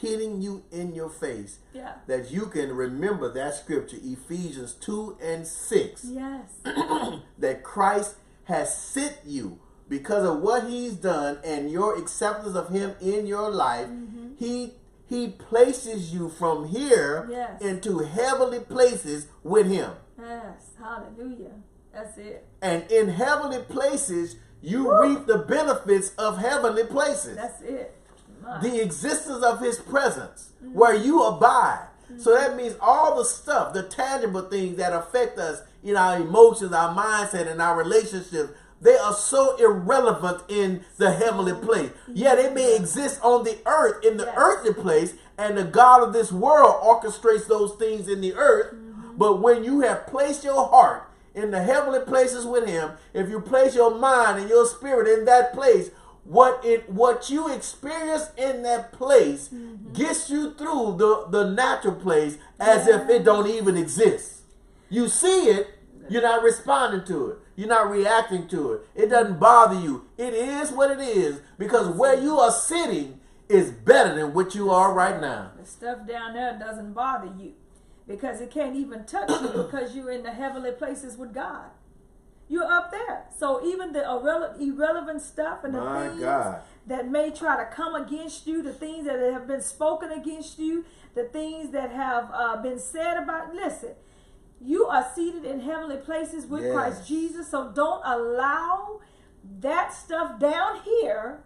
Speaker 1: hitting you in your face,
Speaker 2: Yeah.
Speaker 1: that you can remember that scripture, Ephesians 2 and 6,
Speaker 2: Yes. *clears throat*
Speaker 1: that Christ has sent you because of what he's done and your acceptance of him in your life.
Speaker 2: Mm-hmm.
Speaker 1: He he places you from here
Speaker 2: Yes.
Speaker 1: into heavenly places with him.
Speaker 2: Yes. Hallelujah. That's it.
Speaker 1: And in heavenly places, you
Speaker 2: Woo.
Speaker 1: reap the benefits of heavenly places.
Speaker 2: That's it. My.
Speaker 1: the existence of his presence where you abide. Mm-hmm. So that means all the stuff, the tangible things that affect us in our emotions, our mindset, and our relationships, they are so irrelevant in the heavenly mm-hmm. place. Yeah, they may exist on the earth, in the
Speaker 2: Yes.
Speaker 1: earthly place, and the God of this world orchestrates those things in the earth. Mm-hmm. But when you have placed your heart in the heavenly places with him, if you place your mind and your spirit in that place, what it what you experience in that place mm-hmm. gets you through the, the natural place as if it don't even exist. You see it, you're not responding to it. You're not reacting to it. It doesn't bother you. It is what it is because where you are sitting is better than what you are right now.
Speaker 2: The stuff down there doesn't bother you because it can't even touch you because you're in the heavenly places with God. You're up there. So even the irrele- irrelevant stuff and the
Speaker 1: My
Speaker 2: things
Speaker 1: God.
Speaker 2: that may try to come against you, the things that have been spoken against you, the things that have uh, been said about, listen, you are seated in heavenly places with
Speaker 1: Yes.
Speaker 2: Christ Jesus. So don't allow that stuff down here.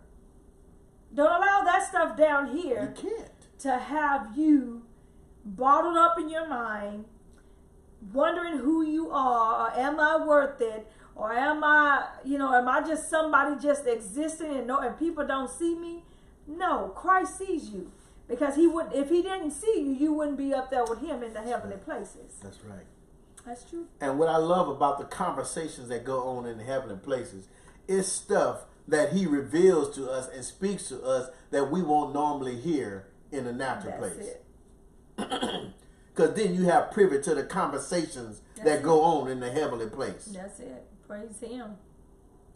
Speaker 2: Don't allow that stuff down here
Speaker 1: You can't.
Speaker 2: to have you bottled up in your mind, wondering who you are, or am I worth it, or am I, you know, am I just somebody just existing and no, and people don't see me? No, Christ sees you because he would. If he didn't see you, you wouldn't be up there with him in the heavenly places.
Speaker 1: That's right.
Speaker 2: That's true.
Speaker 1: And what I love about the conversations that go on in the heavenly places is stuff that he reveals to us and speaks to us that we won't normally hear in the natural
Speaker 2: That's
Speaker 1: place.
Speaker 2: it. *clears throat*
Speaker 1: Because then you have privy to the conversations
Speaker 2: That's
Speaker 1: that
Speaker 2: it.
Speaker 1: go on in the heavenly place.
Speaker 2: That's it. Praise him.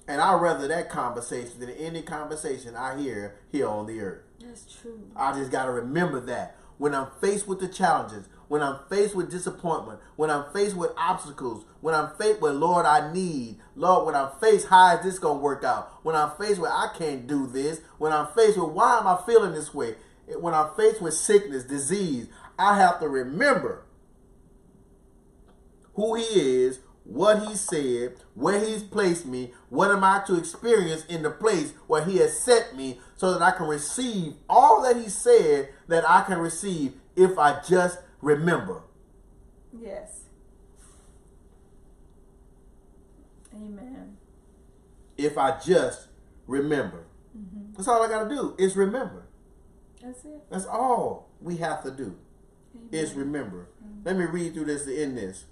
Speaker 1: And I'd rather that conversation than any conversation I hear here on the earth.
Speaker 2: That's true.
Speaker 1: I just got to remember that when I'm faced with the challenges, when I'm faced with disappointment, when I'm faced with obstacles, when I'm faced with Lord, I need, Lord, when I'm faced, how is this gonna work out? When I'm faced with I can't do this, when I'm faced with why am I feeling this way? When I'm faced with sickness, disease, I have to remember who He is, what He said, where He's placed me, what am I to experience in the place where He has set me so that I can receive all that He said that I can receive if I just remember.
Speaker 2: Yes. Amen.
Speaker 1: If I just remember. Mm-hmm. That's all I got to do is remember.
Speaker 2: That's it.
Speaker 1: That's all we have to do
Speaker 2: Amen.
Speaker 1: is remember. Let me read through this to end this.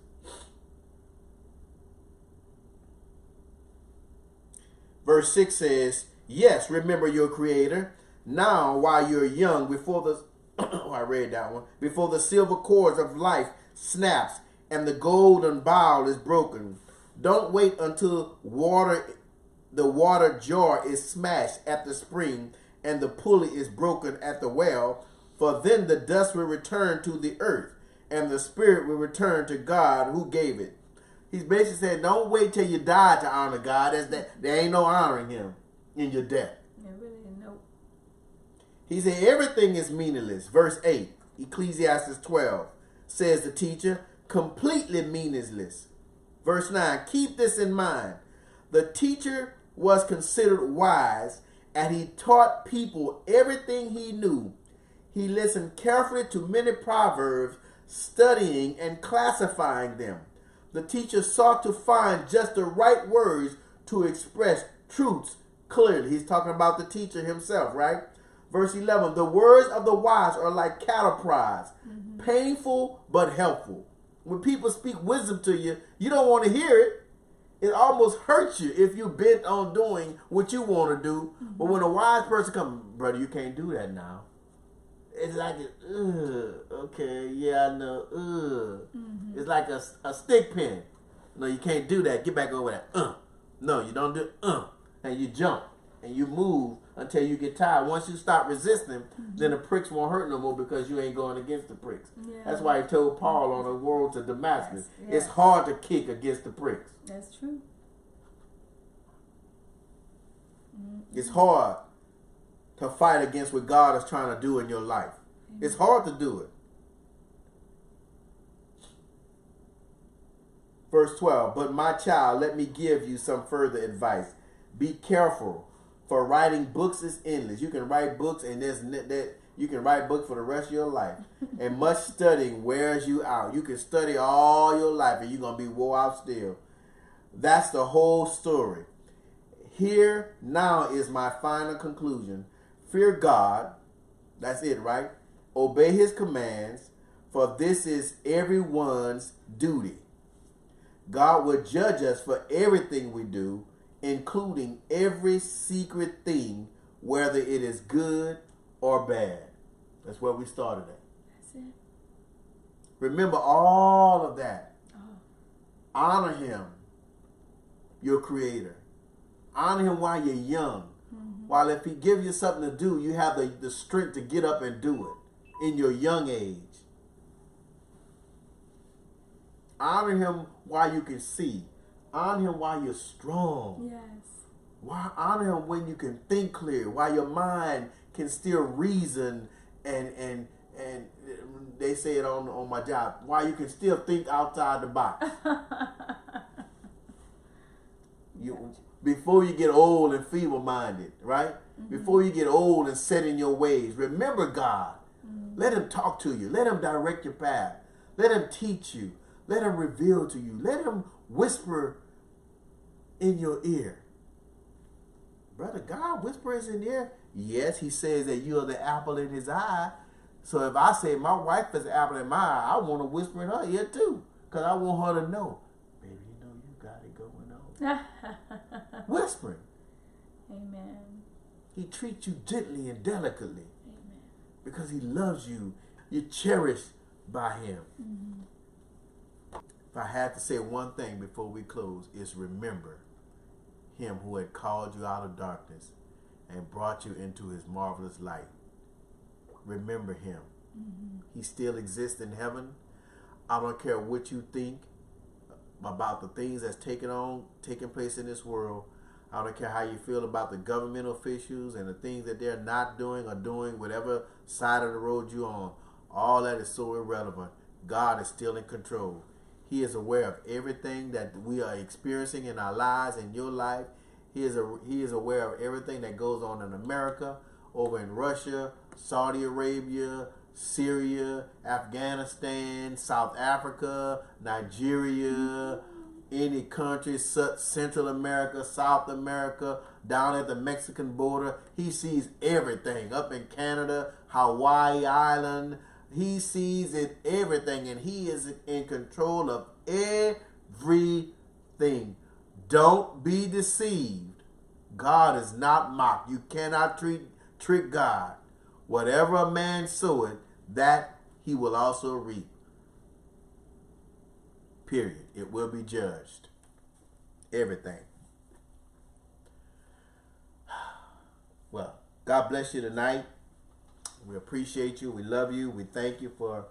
Speaker 1: Verse 6 says, Yes, remember your Creator. Now, while you're young, before the *coughs* oh, I read that one, before the silver cords of life snaps and the golden bowl is broken. Don't wait until water the water jar is smashed at the spring, and the pulley is broken at the well. For then the dust will return to the earth, and the spirit will return to God who gave it. He's basically saying, don't wait till you die to honor God. As that there ain't no honoring Him in your death.
Speaker 2: Really, no.
Speaker 1: He said everything is meaningless. Verse 8, Ecclesiastes 12 says the teacher, completely meaningless. Verse 9, keep this in mind. The teacher was considered wise and he taught people everything he knew. He listened carefully to many proverbs, studying and classifying them. The teacher sought to find just the right words to express truths clearly. He's talking about the teacher himself, right? Verse 11 The words of the wise are like cattle prods, mm-hmm. painful but helpful. When people speak wisdom to you, you don't want to hear it. It almost hurts you if you're bent on doing what you want to do. Mm-hmm. But when a wise person comes, brother, you can't do that now. It's like, okay, yeah, I know, ugh. Mm-hmm. It's like a, a stick pin. No, you can't do that. Get back over that. Uh. No, you don't do uh. And you jump and you move until you get tired. Once you stop resisting, mm-hmm. then the pricks won't hurt no more because you ain't going against the pricks. Yeah. That's why he told Paul on the road to Damascus, yes. Yes. it's hard to kick against the pricks.
Speaker 2: That's true.
Speaker 1: Mm-hmm. It's hard to fight against what God is trying to do in your life. It's hard to do it. Verse 12, but my child, let me give you some further advice. Be careful for writing books is endless. You can write books and there's that you can write books for the rest of your life. *laughs* and much studying wears you out. You can study all your life and you're gonna be wore out still. That's the whole story. Here now is my final conclusion. Fear God. That's it, right? Obey his commands, for this is everyone's duty. God will judge us for everything we do including every secret thing, whether it is good or bad. That's where we started at.
Speaker 2: That's it.
Speaker 1: Remember all of that. Oh. Honor him, your creator. Honor him while you're young. While if he give you something to do, you have the, the strength to get up and do it in your young age. Honor him while you can see. Honor him while you're strong.
Speaker 2: Yes.
Speaker 1: Why honor him when you can think clear, while your mind can still reason and and and they say it on on my job, while you can still think outside the box. *laughs* you before you get old and feeble minded, right? Mm-hmm. Before you get old and set in your ways, remember God. Mm-hmm. Let him talk to you. Let him direct your path. Let him teach you. Let him reveal to you. Let him whisper in your ear. Brother, God whispers in ear. Yes, he says that you are the apple in his eye. So if I say my wife is apple in my eye, I want to whisper in her ear too. Because I want her to know. Baby, you know you got it going on. *laughs* *laughs* Whispering.
Speaker 2: Amen.
Speaker 1: He treats you gently and delicately. Amen. Because he loves you. You're cherished by him. Mm-hmm. If I had to say one thing before we close, it's remember him who had called you out of darkness and brought you into his marvelous light. Remember him. Mm-hmm. He still exists in heaven. I don't care what you think about the things that's taken on taking place in this world. I don't care how you feel about the government officials and the things that they're not doing or doing, whatever side of the road you're on. All that is so irrelevant. God is still in control. He is aware of everything that we are experiencing in our lives, in your life. He is a, he is aware of everything that goes on in America, over in Russia, Saudi Arabia, Syria, Afghanistan, South Africa, Nigeria, any country, Central America, South America, down at the Mexican border. He sees everything up in Canada, Hawaii Island, he sees it everything and he is in control of everything. Don't be deceived. God is not mocked. You cannot treat, trick God. Whatever a man soweth, that he will also reap. Period. It will be judged. Everything. *sighs* Well, God bless you tonight. We appreciate you. We love you. We thank you for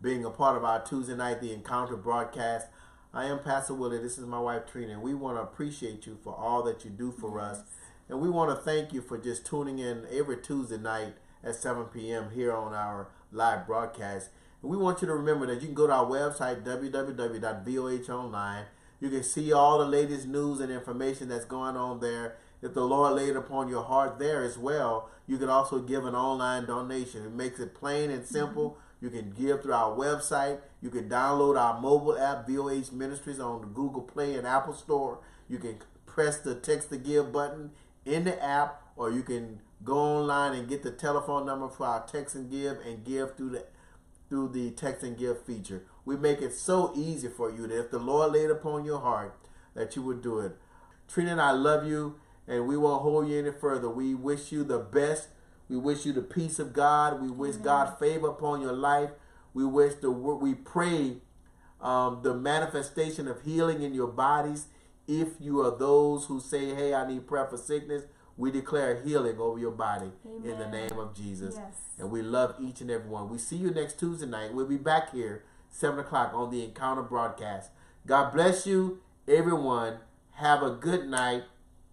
Speaker 1: being a part of our Tuesday night, the Encounter broadcast. I am Pastor Willie. This is my wife Trina, and we want to appreciate you for all that you do for yes. us. And we want to thank you for just tuning in every Tuesday night at 7 p.m. here on our live broadcast. And we want you to remember that you can go to our website, www.vohonline. You can see all the latest news and information that's going on there. If the Lord laid upon your heart there as well, you can also give an online donation. It makes it plain and simple. You can give through our website. You can download our mobile app, VOH Ministries, on the Google Play and Apple Store. You can press the text to give button in the app, or you can go online and get the telephone number for our text and give and give through the through the text and give feature. We make it so easy for you that if the Lord laid upon your heart, that you would do it. Trina and I love you, and we won't hold you any further. We wish you the best. We wish you the peace of God. We wish Amen. God favor upon your life. We wish the we pray um, the manifestation of healing in your bodies. If you are those who say, "Hey, I need prayer for sickness," we declare healing over your body Amen. in the name of Jesus. Yes. And we love each and every one. We see you next Tuesday night. We'll be back here, 7 o'clock on the Encounter broadcast. God bless you, everyone. Have a good night